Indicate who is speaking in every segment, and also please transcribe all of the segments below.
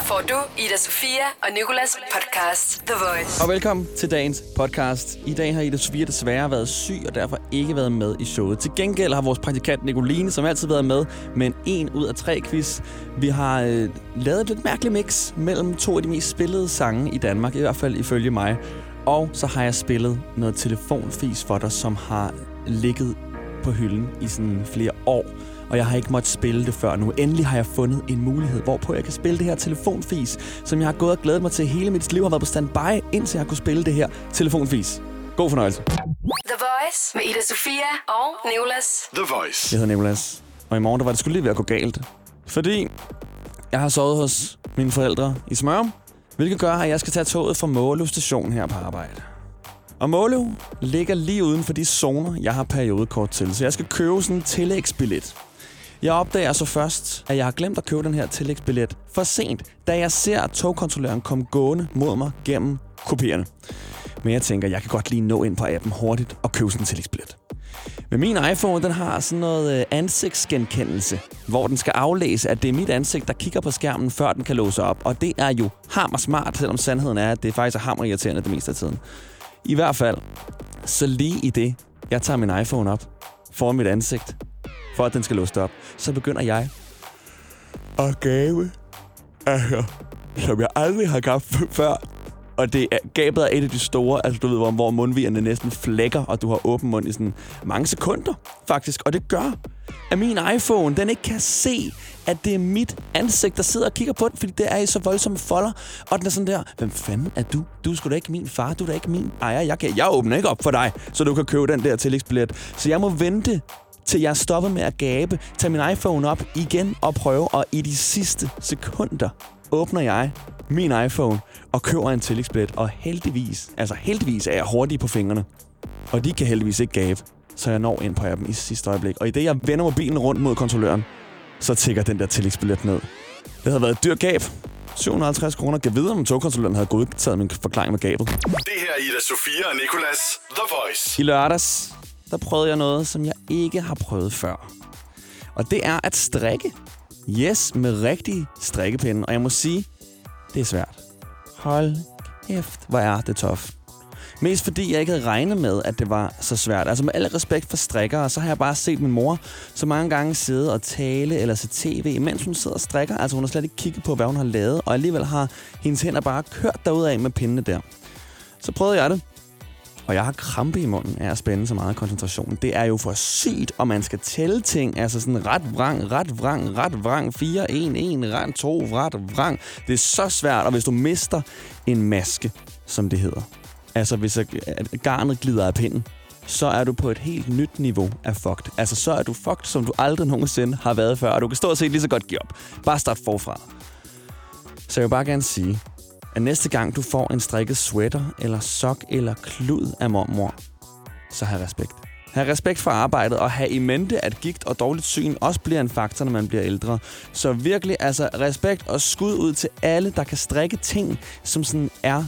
Speaker 1: Her får du Ida Sofia og Nikolas podcast The Voice.
Speaker 2: Og velkommen til dagens podcast. I dag har Ida Sofia desværre været syg, og derfor ikke været med i showet. Til gengæld har vores praktikant Nicoline, som altid været med, med en 1 ud af 3 quiz. Vi har øh, lavet et lidt mærkeligt mix mellem to af de mest spillede sange i Danmark, i hvert fald ifølge mig. Og så har jeg spillet noget telefonfis for dig, som har ligget på hylden i sådan flere år. Og jeg har ikke måttet spille det før nu. Endelig har jeg fundet en mulighed, hvorpå jeg kan spille det her telefonfis, som jeg har gået og glædet mig til hele mit liv. har været på standby, indtil jeg kunne spille det her telefonfis. God fornøjelse.
Speaker 1: The Voice med Ida Sofia og Nicolas.
Speaker 3: The Voice.
Speaker 2: Jeg hedder Nicolas, og i morgen der var det skulle lige ved at gå galt. Fordi jeg har sovet hos mine forældre i Smørum, hvilket gør, at jeg skal tage toget fra Måløv station her på arbejde. Og Måløv ligger lige uden for de zoner, jeg har periodekort til, så jeg skal købe sådan en tillægsbillet. Jeg opdager så først, at jeg har glemt at købe den her tillægsbillet for sent, da jeg ser togkontrolløren komme gående mod mig gennem kopierne. Men jeg tænker, jeg kan godt lige nå ind på appen hurtigt og købe sådan en tillægsbillet. Men min iPhone, den har sådan noget øh, ansigtsgenkendelse, hvor den skal aflæse, at det er mit ansigt, der kigger på skærmen, før den kan låse op. Og det er jo hammer smart, selvom sandheden er, at det faktisk er hammer irriterende det meste af tiden. I hvert fald, så lige i det, jeg tager min iPhone op foran mit ansigt, for at den skal låse op, så begynder jeg at gabe, altså, som jeg aldrig har gabt før. Og det er, gabet er et af de store, altså du ved, hvor, hvor mundvigerne næsten flækker, og du har åben mund i sådan mange sekunder, faktisk. Og det gør, at min iPhone, den ikke kan se, at det er mit ansigt, der sidder og kigger på den, fordi det er i så voldsomme folder. Og den er sådan der, hvem fanden er du? Du er sgu da ikke min far, du er da ikke min ejer. Jeg, kan, jeg åbner ikke op for dig, så du kan købe den der tillægsbillet. Så jeg må vente til jeg stopper med at gabe, tage min iPhone op igen og prøve, og i de sidste sekunder åbner jeg min iPhone og køber en tillægsbillet, og heldigvis, altså heldigvis er jeg hurtig på fingrene. Og de kan heldigvis ikke gabe, så jeg når ind på appen i sidste øjeblik. Og i det, jeg vender mobilen rundt mod kontrolløren, så tigger den der tillægsbillet ned. Det havde været et dyrt gab. 750 kroner. Kan vide, om togkontrolløren havde godtaget min forklaring med gabet.
Speaker 3: Det her er Ida Sofia og Nicolas. The Voice.
Speaker 2: I lørdags, der prøvede jeg noget, som jeg ikke har prøvet før. Og det er at strikke. Yes, med rigtig strikkepinde. Og jeg må sige, det er svært. Hold kæft, hvor er det tof. Mest fordi jeg ikke havde regnet med, at det var så svært. Altså med al respekt for strikkere, så har jeg bare set min mor så mange gange sidde og tale eller se tv, mens hun sidder og strikker. Altså hun har slet ikke kigget på, hvad hun har lavet, og alligevel har hendes hænder bare kørt derudad med pindene der. Så prøvede jeg det. Og jeg har krampe i munden af at spænde så meget koncentration. Det er jo for sygt, og man skal tælle ting. Altså sådan ret vrang, ret vrang, ret vrang, 4, 1, 1, ret 2, ret vrang. Det er så svært, og hvis du mister en maske, som det hedder, altså hvis garnet glider af pinden, så er du på et helt nyt niveau af fucked. Altså så er du fucked, som du aldrig nogensinde har været før, og du kan stå og se lige så godt give op. Bare start forfra. Så jeg vil bare gerne sige, at næste gang du får en strikket sweater, eller sok, eller klud af mormor, så have respekt. Ha' respekt for arbejdet, og have i mente, at gigt og dårligt syn også bliver en faktor, når man bliver ældre. Så virkelig, altså respekt og skud ud til alle, der kan strikke ting, som sådan er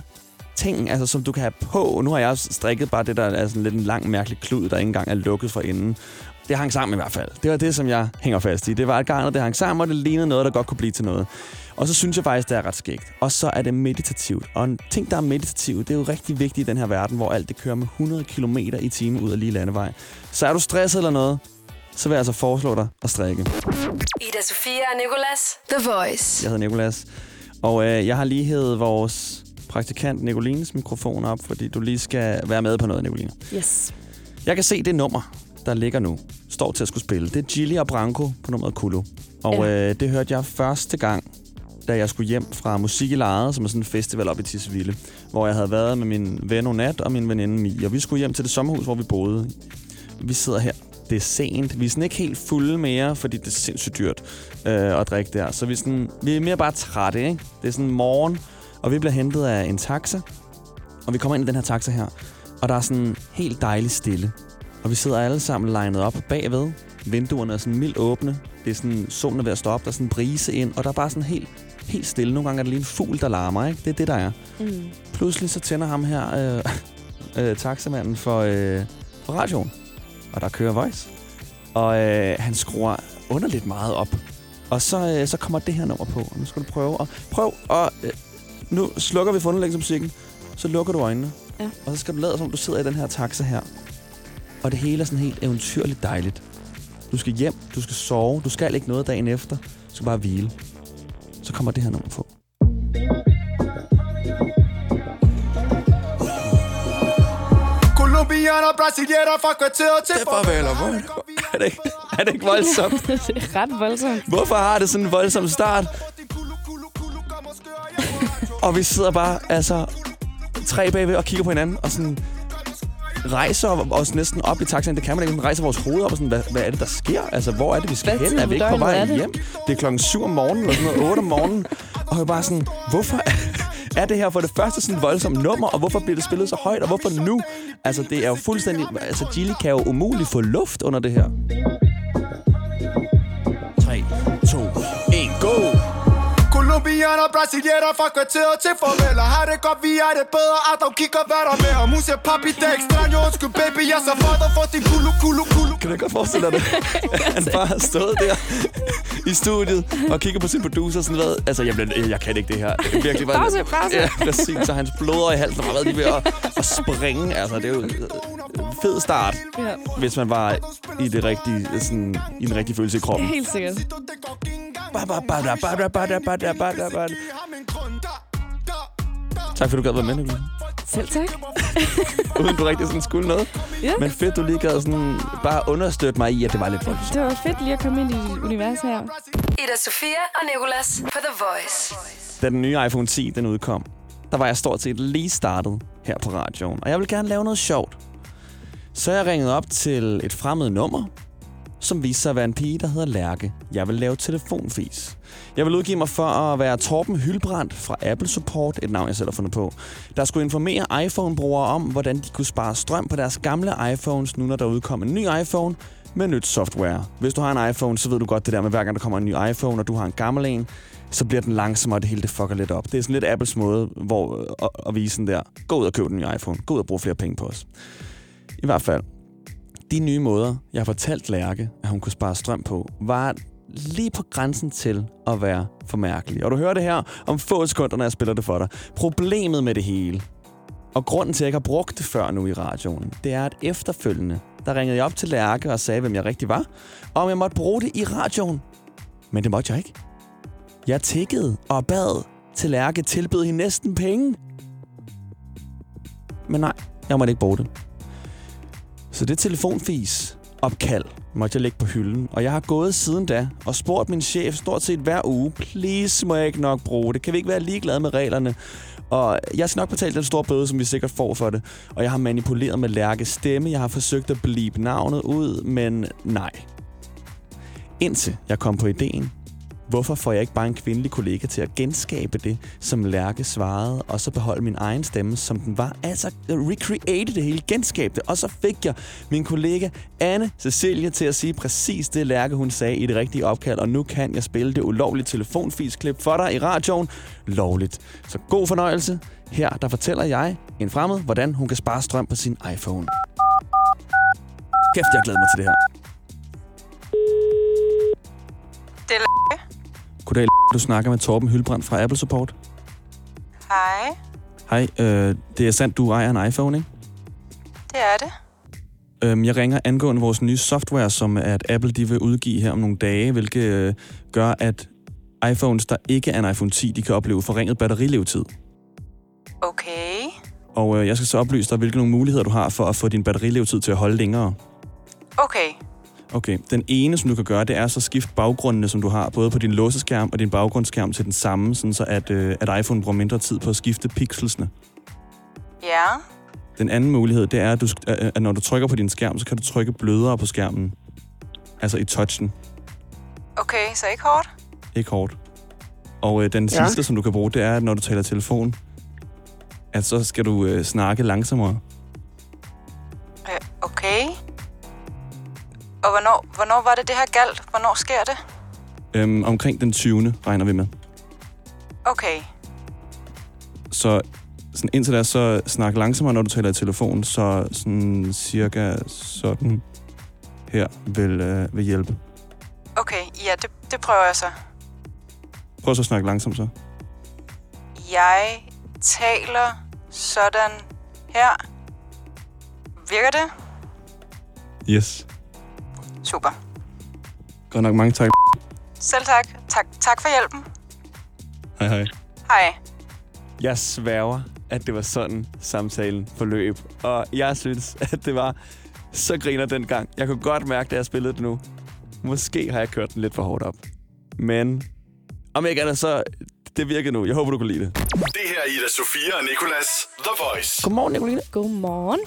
Speaker 2: ting, altså, som du kan have på. Nu har jeg også strikket bare det, der er sådan lidt en lang, mærkelig klud, der ikke engang er lukket fra inden. Det hang sammen i hvert fald. Det var det, som jeg hænger fast i. Det var et garnet, det hang sammen, og det lignede noget, der godt kunne blive til noget. Og så synes jeg faktisk, det er ret skægt. Og så er det meditativt. Og en ting, der er meditativt, det er jo rigtig vigtigt i den her verden, hvor alt det kører med 100 km i timen ud af lige landevej. Så er du stresset eller noget, så vil jeg altså foreslå dig at strikke.
Speaker 1: Ida Sofia og Nicolas. The Voice.
Speaker 2: Jeg hedder Nikolas, og øh, jeg har lige hævet vores praktikant Nicolines mikrofon op, fordi du lige skal være med på noget, Nicoline.
Speaker 4: Yes.
Speaker 2: Jeg kan se det nummer, der ligger nu, står til at skulle spille. Det er Gilly og Branko på nummeret Kulu. Og
Speaker 4: Ja.
Speaker 2: øh, det hørte jeg første gang, da jeg skulle hjem fra Musik i Lejet, som er sådan en festival op i Tisvilde, hvor jeg havde været med min ven Onat og min veninde Mie. Og vi skulle hjem til det sommerhus, hvor vi boede. Vi sidder her. Det er sent. Vi er sådan ikke helt fulde mere, fordi det er sindssygt dyrt øh, at drikke der. Så vi er, sådan, vi er mere bare trætte, ikke? Det er sådan morgen, og vi bliver hentet af en taxa. Og vi kommer ind i den her taxa her, og der er sådan helt dejligt stille. Og vi sidder alle sammen legnet op bagved. Vinduerne er sådan mildt åbne. Det er sådan, solen er ved at stå op. Der er sådan en brise ind, og der er bare sådan helt, helt stille. Nogle gange er der lige en fugl, der larmer, ikke? Det er det, der er.
Speaker 4: Mm.
Speaker 2: Pludselig så tænder ham her, øh, øh, taxamanden for, øh, for radioen. Og der kører voice. Og øh, han skruer underligt meget op. Og så, øh, så kommer det her nummer på. Og nu skal du prøve. Og prøv og øh, nu slukker vi for musikken. Så lukker du øjnene.
Speaker 4: Ja.
Speaker 2: Og så skal du lade som, du sidder i den her taxa her. Og det hele er sådan helt eventyrligt dejligt. Du skal hjem, du skal sove, du skal ikke noget dagen efter. Du skal bare hvile. Så kommer det her nummer på.
Speaker 5: Colombianer, brasilianer fra kvarteret til
Speaker 2: Det er farvel og vold. Er det, ikke- er det ikke voldsomt?
Speaker 4: det er ret voldsomt.
Speaker 2: Hvorfor har det sådan en voldsom start? Og vi sidder bare, altså, tre bagved og kigger på hinanden, og sådan rejser os næsten op i taxaen. Det kan man ikke. Man rejser vores hoveder op og sådan, hvad, hvad er det, der sker? Altså, hvor er det, vi skal
Speaker 4: Hvad
Speaker 2: hen? Er vi
Speaker 4: på
Speaker 2: ikke på vej hjem? Det er klokken 7 om morgenen, eller sådan noget, 8 om morgenen. Og jeg bare sådan, hvorfor er det her for det første sådan et voldsomt nummer, og hvorfor bliver det spillet så højt, og hvorfor nu? Altså, det er jo fuldstændig... Altså, Gilly kan jo umuligt få luft under det her. 3, 2, 1, go!
Speaker 5: Colombianer, brasilianer fra kvarteret til farvel Og har det godt, vi er det bedre Andre kigger, hvad der er med Og siger, papi, det er extraño Undskyld, baby, jeg så dig for din kulu, kulu, kulu
Speaker 2: Kan du godt forestille dig det? Han bare har stået der i studiet og kigger på sin producer sådan hvad. Altså, jeg, bliver, jeg kan ikke det her. Det er virkelig bare...
Speaker 4: Pause, pause.
Speaker 2: Ja, præcis. Så hans blodår i halsen har været lige ved at, at springe. Altså, det er jo en fed start,
Speaker 4: Ja.
Speaker 2: hvis man var i, det rigtige, sådan, i den rigtige følelse i kroppen.
Speaker 4: Helt sikkert.
Speaker 2: Tak fordi du gad være med, Nicolai.
Speaker 4: Selv tak.
Speaker 2: Uden du rigtig sådan skulle noget.
Speaker 4: Ja.
Speaker 2: Men fedt, du lige gad sådan bare understøtte mig i, at det var lidt voldsomt.
Speaker 4: Det var fedt lige at komme ind i dit univers her.
Speaker 1: Ida Sofia og Nicolas på The Voice.
Speaker 2: da den nye iPhone 10 den udkom, der var jeg stort set lige startet her på radioen. Og jeg vil gerne lave noget sjovt. Så jeg ringede op til et fremmed nummer, som viste sig at være en pige, der hedder Lærke. Jeg vil lave telefonfis. Jeg vil udgive mig for at være Torben Hylbrandt fra Apple Support, et navn jeg selv har fundet på, der skulle informere iPhone-brugere om, hvordan de kunne spare strøm på deres gamle iPhones, nu når der udkom en ny iPhone med nyt software. Hvis du har en iPhone, så ved du godt det der med, hver gang der kommer en ny iPhone, og du har en gammel en, så bliver den langsommere, og det hele det fucker lidt op. Det er sådan lidt Apples måde hvor, øh, at, at vise den der, gå ud og køb den nye iPhone, gå ud og bruge flere penge på os. I hvert fald, de nye måder, jeg fortalt Lærke, at hun kunne spare strøm på, var lige på grænsen til at være for mærkelig. Og du hører det her om få sekunder, når jeg spiller det for dig. Problemet med det hele, og grunden til, at jeg ikke har brugt det før nu i radioen, det er, at efterfølgende, der ringede jeg op til Lærke og sagde, hvem jeg rigtig var, og om jeg måtte bruge det i radioen. Men det måtte jeg ikke. Jeg tikkede og bad til Lærke tilbød hende næsten penge. Men nej, jeg måtte ikke bruge det. Så det telefonfis opkald måtte jeg lægge på hylden. Og jeg har gået siden da og spurgt min chef stort set hver uge, please må jeg ikke nok bruge det. Kan vi ikke være ligeglade med reglerne? Og jeg skal nok betale den store bøde, som vi sikkert får for det. Og jeg har manipuleret med Lærkes stemme. Jeg har forsøgt at blive navnet ud, men nej. Indtil jeg kom på ideen. Hvorfor får jeg ikke bare en kvindelig kollega til at genskabe det, som Lærke svarede, og så beholde min egen stemme, som den var? Altså, recreate det hele, genskabe det. Og så fik jeg min kollega Anne Cecilia til at sige præcis det, Lærke hun sagde i det rigtige opkald, og nu kan jeg spille det ulovlige telefonfisklip for dig i radioen lovligt. Så god fornøjelse. Her der fortæller jeg en fremmed, hvordan hun kan spare strøm på sin iPhone. Kæft, jeg glæder mig til det her. Du snakker med Torben Hylbrand fra Apple Support.
Speaker 6: Hej,
Speaker 2: Hej, øh, det er sandt, du ejer en iPhone, ikke?
Speaker 6: det er det.
Speaker 2: Øhm, jeg ringer angående vores nye software, som at Apple de vil udgive her om nogle dage, hvilket øh, gør, at iPhones, der ikke er en iPhone 10, de kan opleve forringet batterilevetid.
Speaker 6: Okay.
Speaker 2: Og øh, jeg skal så oplyse dig, hvilke nogle muligheder du har for at få din batterilevetid til at holde længere.
Speaker 6: Okay.
Speaker 2: Okay, den ene, som du kan gøre, det er så at skifte baggrundene, som du har, både på din låseskærm og din baggrundsskærm til den samme, sådan så at, øh, at iPhone bruger mindre tid på at skifte pixelsene.
Speaker 6: Ja.
Speaker 2: Den anden mulighed, det er, at, du, at når du trykker på din skærm, så kan du trykke blødere på skærmen. Altså i touchen,
Speaker 6: Okay, så ikke hårdt?
Speaker 2: ikke hårdt. Og øh, den
Speaker 7: Ja.
Speaker 2: sidste, som du kan bruge, det er, at når du taler telefon, at så skal du øh, snakke langsommere.
Speaker 6: Øh, okay. Og hvornår, hvornår var det, det her galt? Hvornår sker det?
Speaker 2: Øhm, omkring den 20. regner vi med.
Speaker 6: Okay.
Speaker 2: Så sådan, indtil da, så snak langsommere, når du taler i telefon, så sådan cirka sådan her vil, øh, vil hjælpe.
Speaker 6: Okay, ja, det, det prøver jeg så.
Speaker 2: Prøv så at snakke langsomt så.
Speaker 6: Jeg taler sådan her. Virker det?
Speaker 2: Yes.
Speaker 6: Super.
Speaker 2: Godt nok mange tak.
Speaker 6: Selv tak. Tak, tak for hjælpen.
Speaker 2: Hej hej.
Speaker 6: Hej.
Speaker 2: Jeg sværger, at det var sådan samtalen forløb. Og jeg synes, at det var så griner dengang. Jeg kunne godt mærke, da jeg spillede det nu. Måske har jeg kørt den lidt for hårdt op. Men om ikke andet, så det virkede nu. Jeg håber, du kunne lide det.
Speaker 3: Det her er Ida Sofia og Nicolas The Voice.
Speaker 2: Godmorgen, Nicoline.
Speaker 4: Godmorgen.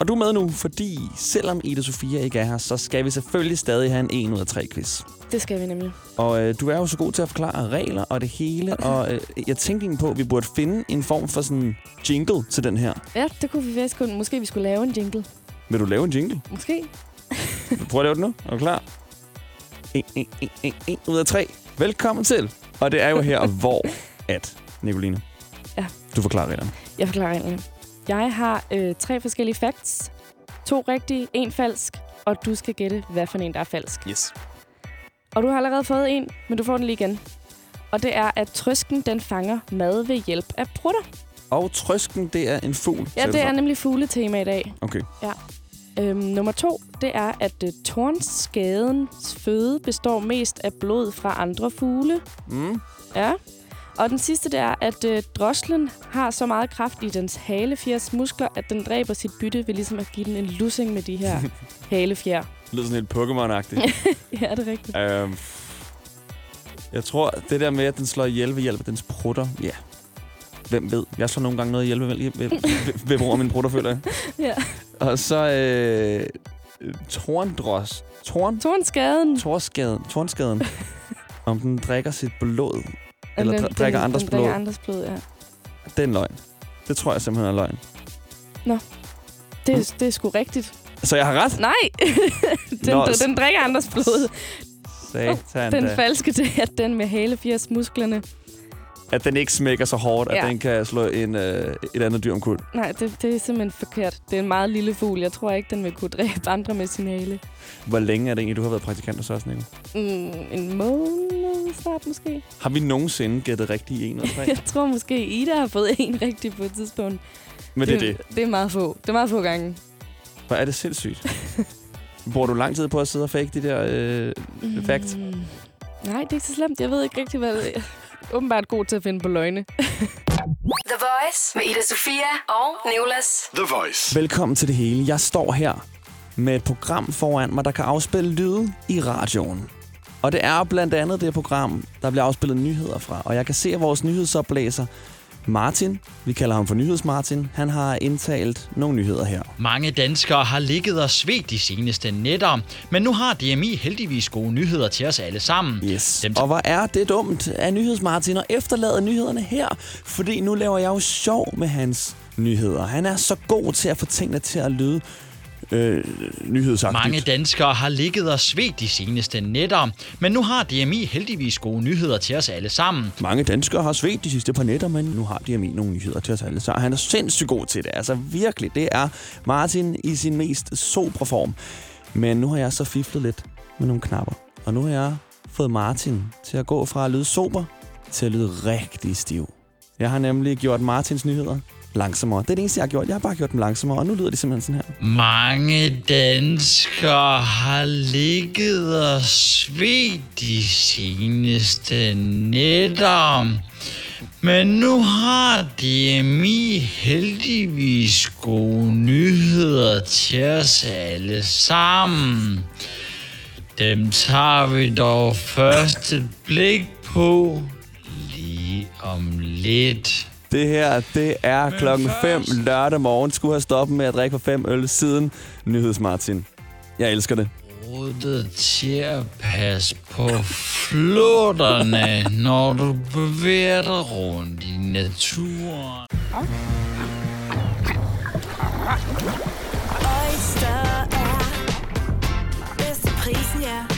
Speaker 2: Og du er med nu, fordi selvom Ida Sofia ikke er her, så skal vi selvfølgelig stadig have en 1 ud af 3 quiz.
Speaker 4: Det skal vi nemlig.
Speaker 2: Og øh, du er jo så god til at forklare regler og det hele, og øh, jeg tænkte egentlig på, at vi burde finde en form for sådan jingle til den her.
Speaker 4: Ja, det kunne vi faktisk kun. Måske vi skulle lave en jingle.
Speaker 2: Vil du lave en jingle?
Speaker 4: Måske.
Speaker 2: Prøv at lave den nu. Er du klar? 1, 1, 1, 1, 1 ud af 3. Velkommen til. Og det er jo her, hvor at, Nicoline,
Speaker 4: Ja.
Speaker 2: du forklarer reglerne.
Speaker 4: Jeg forklarer reglerne. Jeg har øh, tre forskellige facts. To rigtige, en falsk. Og du skal gætte, hvad for en, der er falsk.
Speaker 2: Yes.
Speaker 4: Og du har allerede fået en, men du får den lige igen. Og det er, at trøsken den fanger mad ved hjælp af prutter.
Speaker 2: Og trøsken, det er en fugl.
Speaker 4: Ja, det er nemlig fugletema i dag.
Speaker 2: Okay.
Speaker 4: Øhm, nummer to, det er, at uh, tornskadens føde består mest af blod fra andre fugle.
Speaker 2: Mm.
Speaker 4: Ja. Og den sidste, det er, at uh, droslen har så meget kraft i dens halefjers muskler, at den dræber sit bytte ved ligesom at give den en lussing med de her halefjer.
Speaker 2: Det lyder sådan helt Pokémon-agtigt.
Speaker 4: ja, det er rigtigt.
Speaker 2: øhm, jeg tror, det der med, at den slår ihjel ved hjælp af dens prutter, ja. Hvem ved? Jeg slår nogle gange noget ihjel ved, ved, ved, ved, ved brug af mine prutter, føler jeg.
Speaker 4: Ja.
Speaker 2: Og så øh, torndros. Torn?
Speaker 4: Tornskaden.
Speaker 2: Torskaden. Tornskaden. Om den drikker sit blod. Eller
Speaker 4: den,
Speaker 2: dr- drikker andres
Speaker 4: den,
Speaker 2: blod.
Speaker 4: Den drikker andres blod, ja.
Speaker 2: Det er en løgn. Det tror jeg simpelthen er løgn.
Speaker 4: Det, er, det er sgu rigtigt.
Speaker 2: Så jeg har ret?
Speaker 4: Nej! den,
Speaker 2: Nå,
Speaker 4: den, den drikker andres blod.
Speaker 2: Satan
Speaker 4: Den
Speaker 2: da.
Speaker 4: falske, det er den med halefjers musklerne.
Speaker 2: At den ikke smækker så hårdt,
Speaker 4: Ja.
Speaker 2: at den kan slå en, øh, et andet dyr omkuld.
Speaker 4: Nej, det, det er simpelthen forkert. Det er en meget lille fugl. Jeg tror ikke, den vil kunne dræbe andre med sin hale.
Speaker 2: Hvor længe er det egentlig, du har været praktikant hos os, Nico?
Speaker 4: Mm, en måned snart måske.
Speaker 2: Har vi nogensinde gættet rigtigt i en eller tre?
Speaker 4: Jeg tror måske, Ida har fået en rigtig på et tidspunkt.
Speaker 2: Men det er det.
Speaker 4: Det er meget få. Det er meget få gange.
Speaker 2: Hvor er det sindssygt. Bruger du lang tid på at sidde og fake de der øh, facts?
Speaker 4: Mm, nej, det er ikke så slemt. Jeg ved ikke rigtig, hvad det er. Åbenbart god til at finde på løgne.
Speaker 1: The Voice med Ida Sofia og Nicolas.
Speaker 3: The Voice.
Speaker 2: Velkommen til det hele. Jeg står her med et program foran mig, der kan afspille lyde i radioen. Og det er blandt andet det program, der bliver afspillet nyheder fra. Og jeg kan se, at vores nyhedsoplæser Martin, vi kalder ham for Nyheds-Martin, han har indtalt nogle nyheder her.
Speaker 7: Mange danskere har ligget og svedt de seneste nætter, men nu har DMI heldigvis gode nyheder til os alle sammen.
Speaker 2: Yes.
Speaker 7: Dem-
Speaker 2: Og hvor er det dumt af Nyheds-Martin at efterlade nyhederne her? Fordi nu laver jeg jo sjov med hans nyheder. Han er så god til at få tingene til at lyde øh, nyhedsagtigt.
Speaker 7: Mange danskere har ligget og svedt de seneste nætter, men nu har DMI heldigvis gode nyheder til os alle sammen.
Speaker 2: Mange danskere har svedt de sidste par nætter, men nu har DMI nogle nyheder til os alle. Så han er sindssygt god til det. Altså virkelig, det er Martin i sin mest sobre form. Men nu har jeg så fiflet lidt med nogle knapper. Og nu har jeg fået Martin til at gå fra at lyde sober til at lyde rigtig stiv. Jeg har nemlig gjort Martins nyheder langsommere. Det er det eneste, jeg har gjort. Jeg har bare gjort dem langsommere, og nu lyder de simpelthen sådan her.
Speaker 7: Mange danskere har ligget og svedt de seneste nætter. Men nu har DMI heldigvis gode nyheder til os alle sammen. Dem tager vi dog først et blik på lige om lidt.
Speaker 2: Det her, det er
Speaker 7: Men
Speaker 2: klokken 5
Speaker 7: først-
Speaker 2: lørdag morgen. Skulle have stoppet med at drikke for fem øl siden Nyheds Martin. Jeg elsker det.
Speaker 7: rådet til at passe på flåtterne, når du bevæger dig rundt i naturen.
Speaker 8: Oyster er bedst til prisen, ja.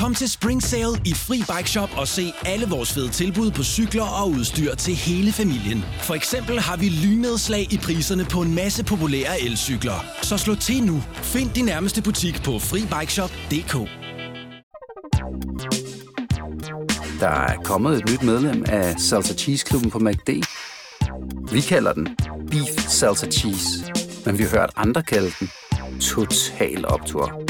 Speaker 9: Kom til Spring Sale i Fri Bike Shop og se alle vores fede tilbud på cykler og udstyr til hele familien. For eksempel har vi lynedslag i priserne på en masse populære elcykler. Så slå til nu. Find din nærmeste butik på FriBikeShop.dk.
Speaker 10: Der er kommet et nyt medlem af Salsa Cheese Klubben på MACD. Vi kalder den Beef Salsa Cheese, men vi har hørt andre kalde den Total Optor.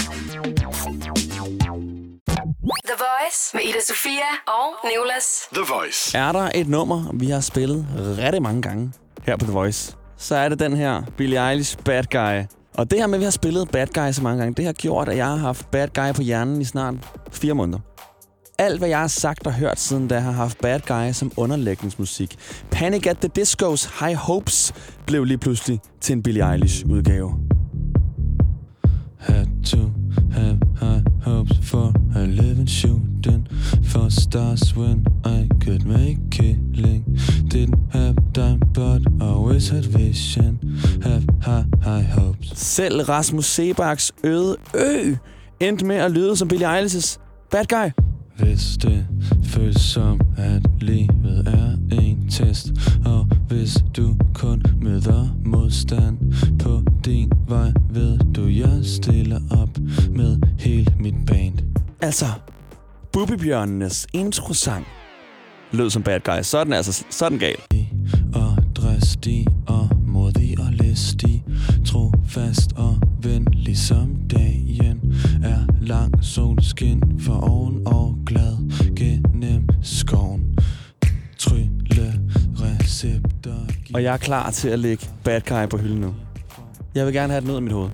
Speaker 1: Voice med Ida Sofia og Nicolas.
Speaker 3: The Voice.
Speaker 2: Er der et nummer, vi har spillet rigtig mange gange her på The Voice, så er det den her Billie Eilish Bad Guy. Og det her med, at vi har spillet Bad Guy så mange gange, det har gjort, at jeg har haft Bad Guy på hjernen i snart fire måneder. Alt, hvad jeg har sagt og hørt siden da, har haft Bad Guy som underlægningsmusik. Panic at the Disco's High Hopes blev lige pludselig til en Billie Eilish-udgave. Had to have high hopes for a living shooting for stars when I could make killing. Didn't have time, but always had vision. Have high, high hopes. Selv Rasmus Sebaks øde ø endte med at lyde som Billie Eilish's Bad Guy. Hvis det føles som, at livet er en test Og hvis du kun møder modstand på din vej Ved du, jeg stiller op med hele mit band Altså, Bubbybjørnenes introsang lød som bad guy. Så er den altså sådan gal. Og dristig og modig og listig Trofast og venlig som dagen Er lang solskin for oven og glad gennem skoven Trylle recepter Og jeg er klar til at lægge bad guy på hylden nu. Jeg vil gerne have den ud af mit hoved.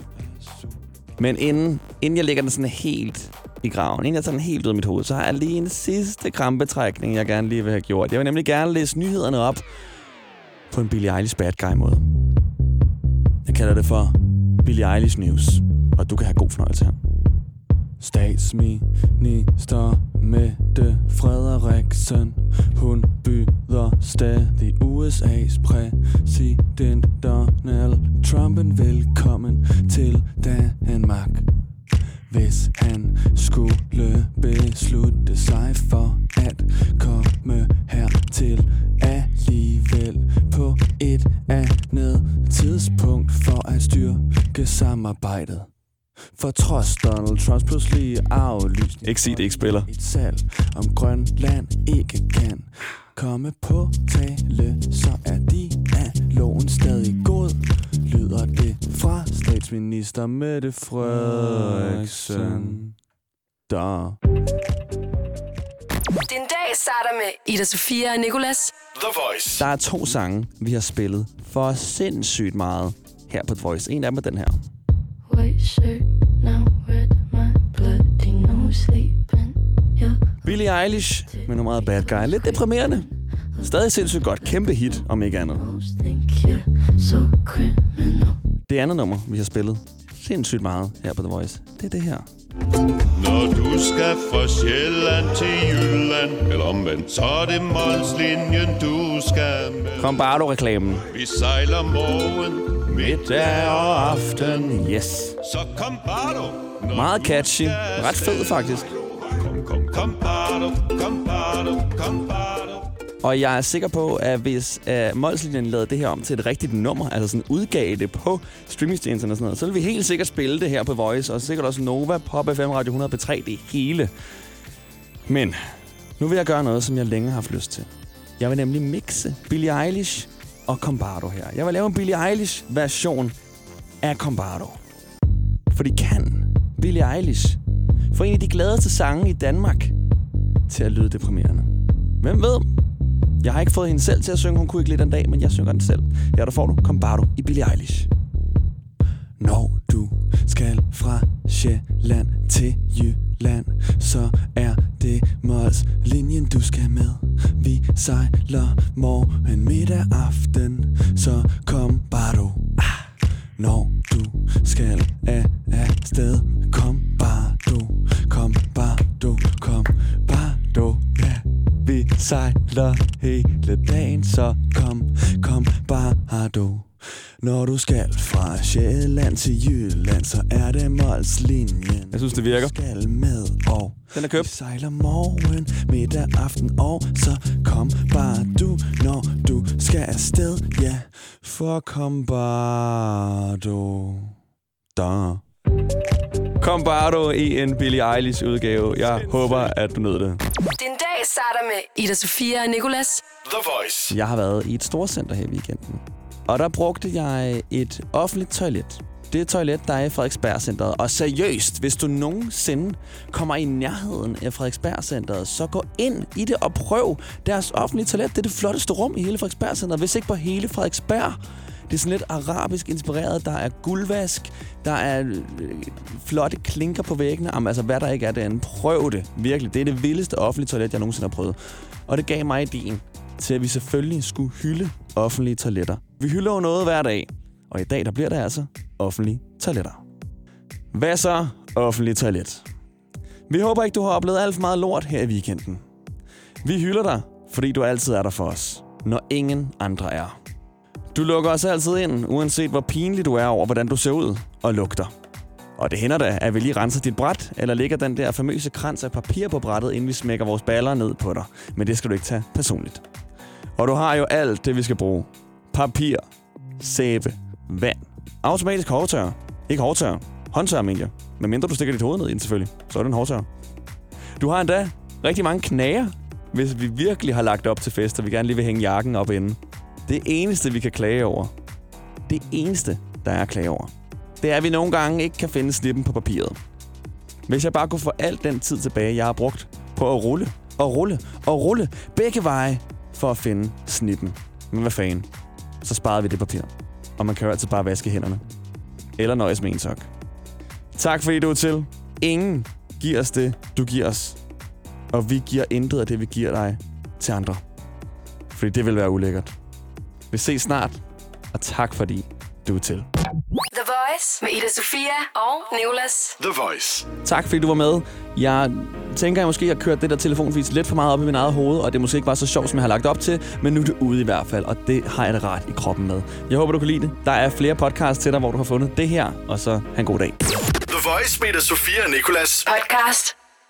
Speaker 2: Men inden, inden jeg lægger den sådan helt i graven, inden jeg tager den helt ud af mit hoved, så har jeg lige en sidste krampetrækning, jeg gerne lige vil have gjort. Jeg vil nemlig gerne læse nyhederne op på en Billie Eilish bad guy måde. Jeg kalder det for Billie Eilish News, og du kan have god fornøjelse her. Statsminister Mette Frederiksen Hun byder stadig USA's præsident Donald Trumpen velkommen til Danmark hvis han skulle beslutte sig for at komme hertil alligevel på et andet tidspunkt for at styrke samarbejdet. For trods Donald Trumps pludselige aflysning Ikke sig det ikke spiller Et salg om Grønland ikke kan komme på tale Så er de af loven stadig god Lyder det fra statsminister Mette Frederiksen Der
Speaker 1: Din dag starter med Ida Sofia og Nicolas.
Speaker 3: The Voice.
Speaker 2: Der er to sange, vi har spillet for sindssygt meget her på The Voice. En af dem er den her.
Speaker 8: White shirt, now red, my bloody no sleeping.
Speaker 2: Billie Eilish med nummeret Bad Guy. Lidt deprimerende. Stadig sindssygt godt. Kæmpe hit, om ikke andet. Det andet nummer, vi har spillet sindssygt meget her på The Voice, det er det her.
Speaker 11: Når du skal fra Sjælland til Jylland, eller omvendt, så er det Molslinjen, du skal med.
Speaker 2: Kom bare du reklamen.
Speaker 11: Vi sejler morgen,
Speaker 2: Middag og aften, yes.
Speaker 11: så kom bare du. Når
Speaker 2: Meget catchy. Ret fed faktisk.
Speaker 11: Kom, kom, kom bare du,
Speaker 2: og jeg er sikker på, at hvis uh, Molslinjen lavede det her om til et rigtigt nummer, altså sådan udgav det på streamingstjenesterne og sådan noget, så vil vi helt sikkert spille det her på Voice, og sikkert også Nova, Pop FM, Radio 100, på 3, det hele. Men nu vil jeg gøre noget, som jeg længe har haft lyst til. Jeg vil nemlig mixe Billie Eilish og Combardo her. Jeg vil lave en Billie Eilish-version af Combardo. Fordi kan Billie Eilish få en af de gladeste sange i Danmark til at lyde deprimerende? Hvem ved? Jeg har ikke fået hende selv til at synge. Hun kunne ikke lidt en dag, men jeg synger den selv. Her der får du Combardo i Billie Eilish. Når du skal fra Sjælland til Jylland, så er det Mols linjen du skal med. Vi sejler morgen, middag, aften Så kom bare du ah, Når du skal af, af sted sejler hele dagen Så kom, kom bare du når du skal fra Sjælland til Jylland, så er det Molslinjen. Jeg synes, det virker. Du skal med, og Den er købt. vi sejler morgen, middag, aften, og så kom bare du, når du skal afsted. Ja, for kom bare du. Da. Kom bare du i en Billie Eilish udgave. Jeg håber, at du nød det.
Speaker 1: Din dag starter med Ida Sofia og Nicolas.
Speaker 3: The Voice.
Speaker 2: Jeg har været i et storcenter her i weekenden. Og der brugte jeg et offentligt toilet. Det er et toilet, der er i Frederiksberg-centret. Og seriøst, hvis du nogensinde kommer i nærheden af Frederiksberg-centret, så gå ind i det og prøv deres offentlige toilet. Det er det flotteste rum i hele Frederiksberg-centret, hvis ikke på hele Frederiksberg. Det er sådan lidt arabisk inspireret. Der er guldvask, der er øh, flotte klinker på væggene. Jamen, altså, hvad der ikke er derinde. Prøv det. Virkelig. Det er det vildeste offentlige toilet, jeg nogensinde har prøvet. Og det gav mig ideen til, at vi selvfølgelig skulle hylde offentlige toiletter. Vi hylder jo noget hver dag, og i dag der bliver det altså offentlige toiletter. Hvad så offentlige toilet? Vi håber ikke, du har oplevet alt for meget lort her i weekenden. Vi hylder dig, fordi du altid er der for os, når ingen andre er. Du lukker os altid ind, uanset hvor pinlig du er over, hvordan du ser ud og lugter. Og det hænder da, at vi lige renser dit bræt, eller lægger den der famøse krans af papir på brættet, inden vi smækker vores baller ned på dig. Men det skal du ikke tage personligt. Og du har jo alt det, vi skal bruge. Papir, sæbe, vand, automatisk hårdtør. Ikke hårdtør, håndtør, mener jeg. Men mindre du stikker dit hoved ned i den selvfølgelig, så er det en hårdtør. Du har endda rigtig mange knager, hvis vi virkelig har lagt op til fest, og vi gerne lige vil hænge jakken op inden. Det eneste, vi kan klage over, det eneste, der er at klage over, det er, at vi nogle gange ikke kan finde slippen på papiret. Hvis jeg bare kunne få alt den tid tilbage, jeg har brugt på at rulle og rulle og rulle begge veje for at finde snippen. Men hvad fanden? Så sparede vi det papir. Og man kan jo altid bare vaske hænderne. Eller nøjes med en sok. Tak fordi du er til. Ingen giver os det, du giver os. Og vi giver intet af det, vi giver dig til andre. Fordi det vil være ulækkert. Vi ses snart, og tak fordi du er til.
Speaker 1: The Voice med Ida Sofia og Nicolas.
Speaker 3: The Voice.
Speaker 2: Tak fordi du var med. Jeg tænker, jeg måske har kørt det der telefonvis lidt for meget op i min eget hoved, og det måske ikke var så sjovt, som jeg har lagt op til, men nu er det ude i hvert fald, og det har jeg det ret i kroppen med. Jeg håber, du kan lide det. Der er flere podcasts til dig, hvor du har fundet det her, og så have en god dag.
Speaker 3: The Voice med Ida Sofia og Nicolas.
Speaker 1: Podcast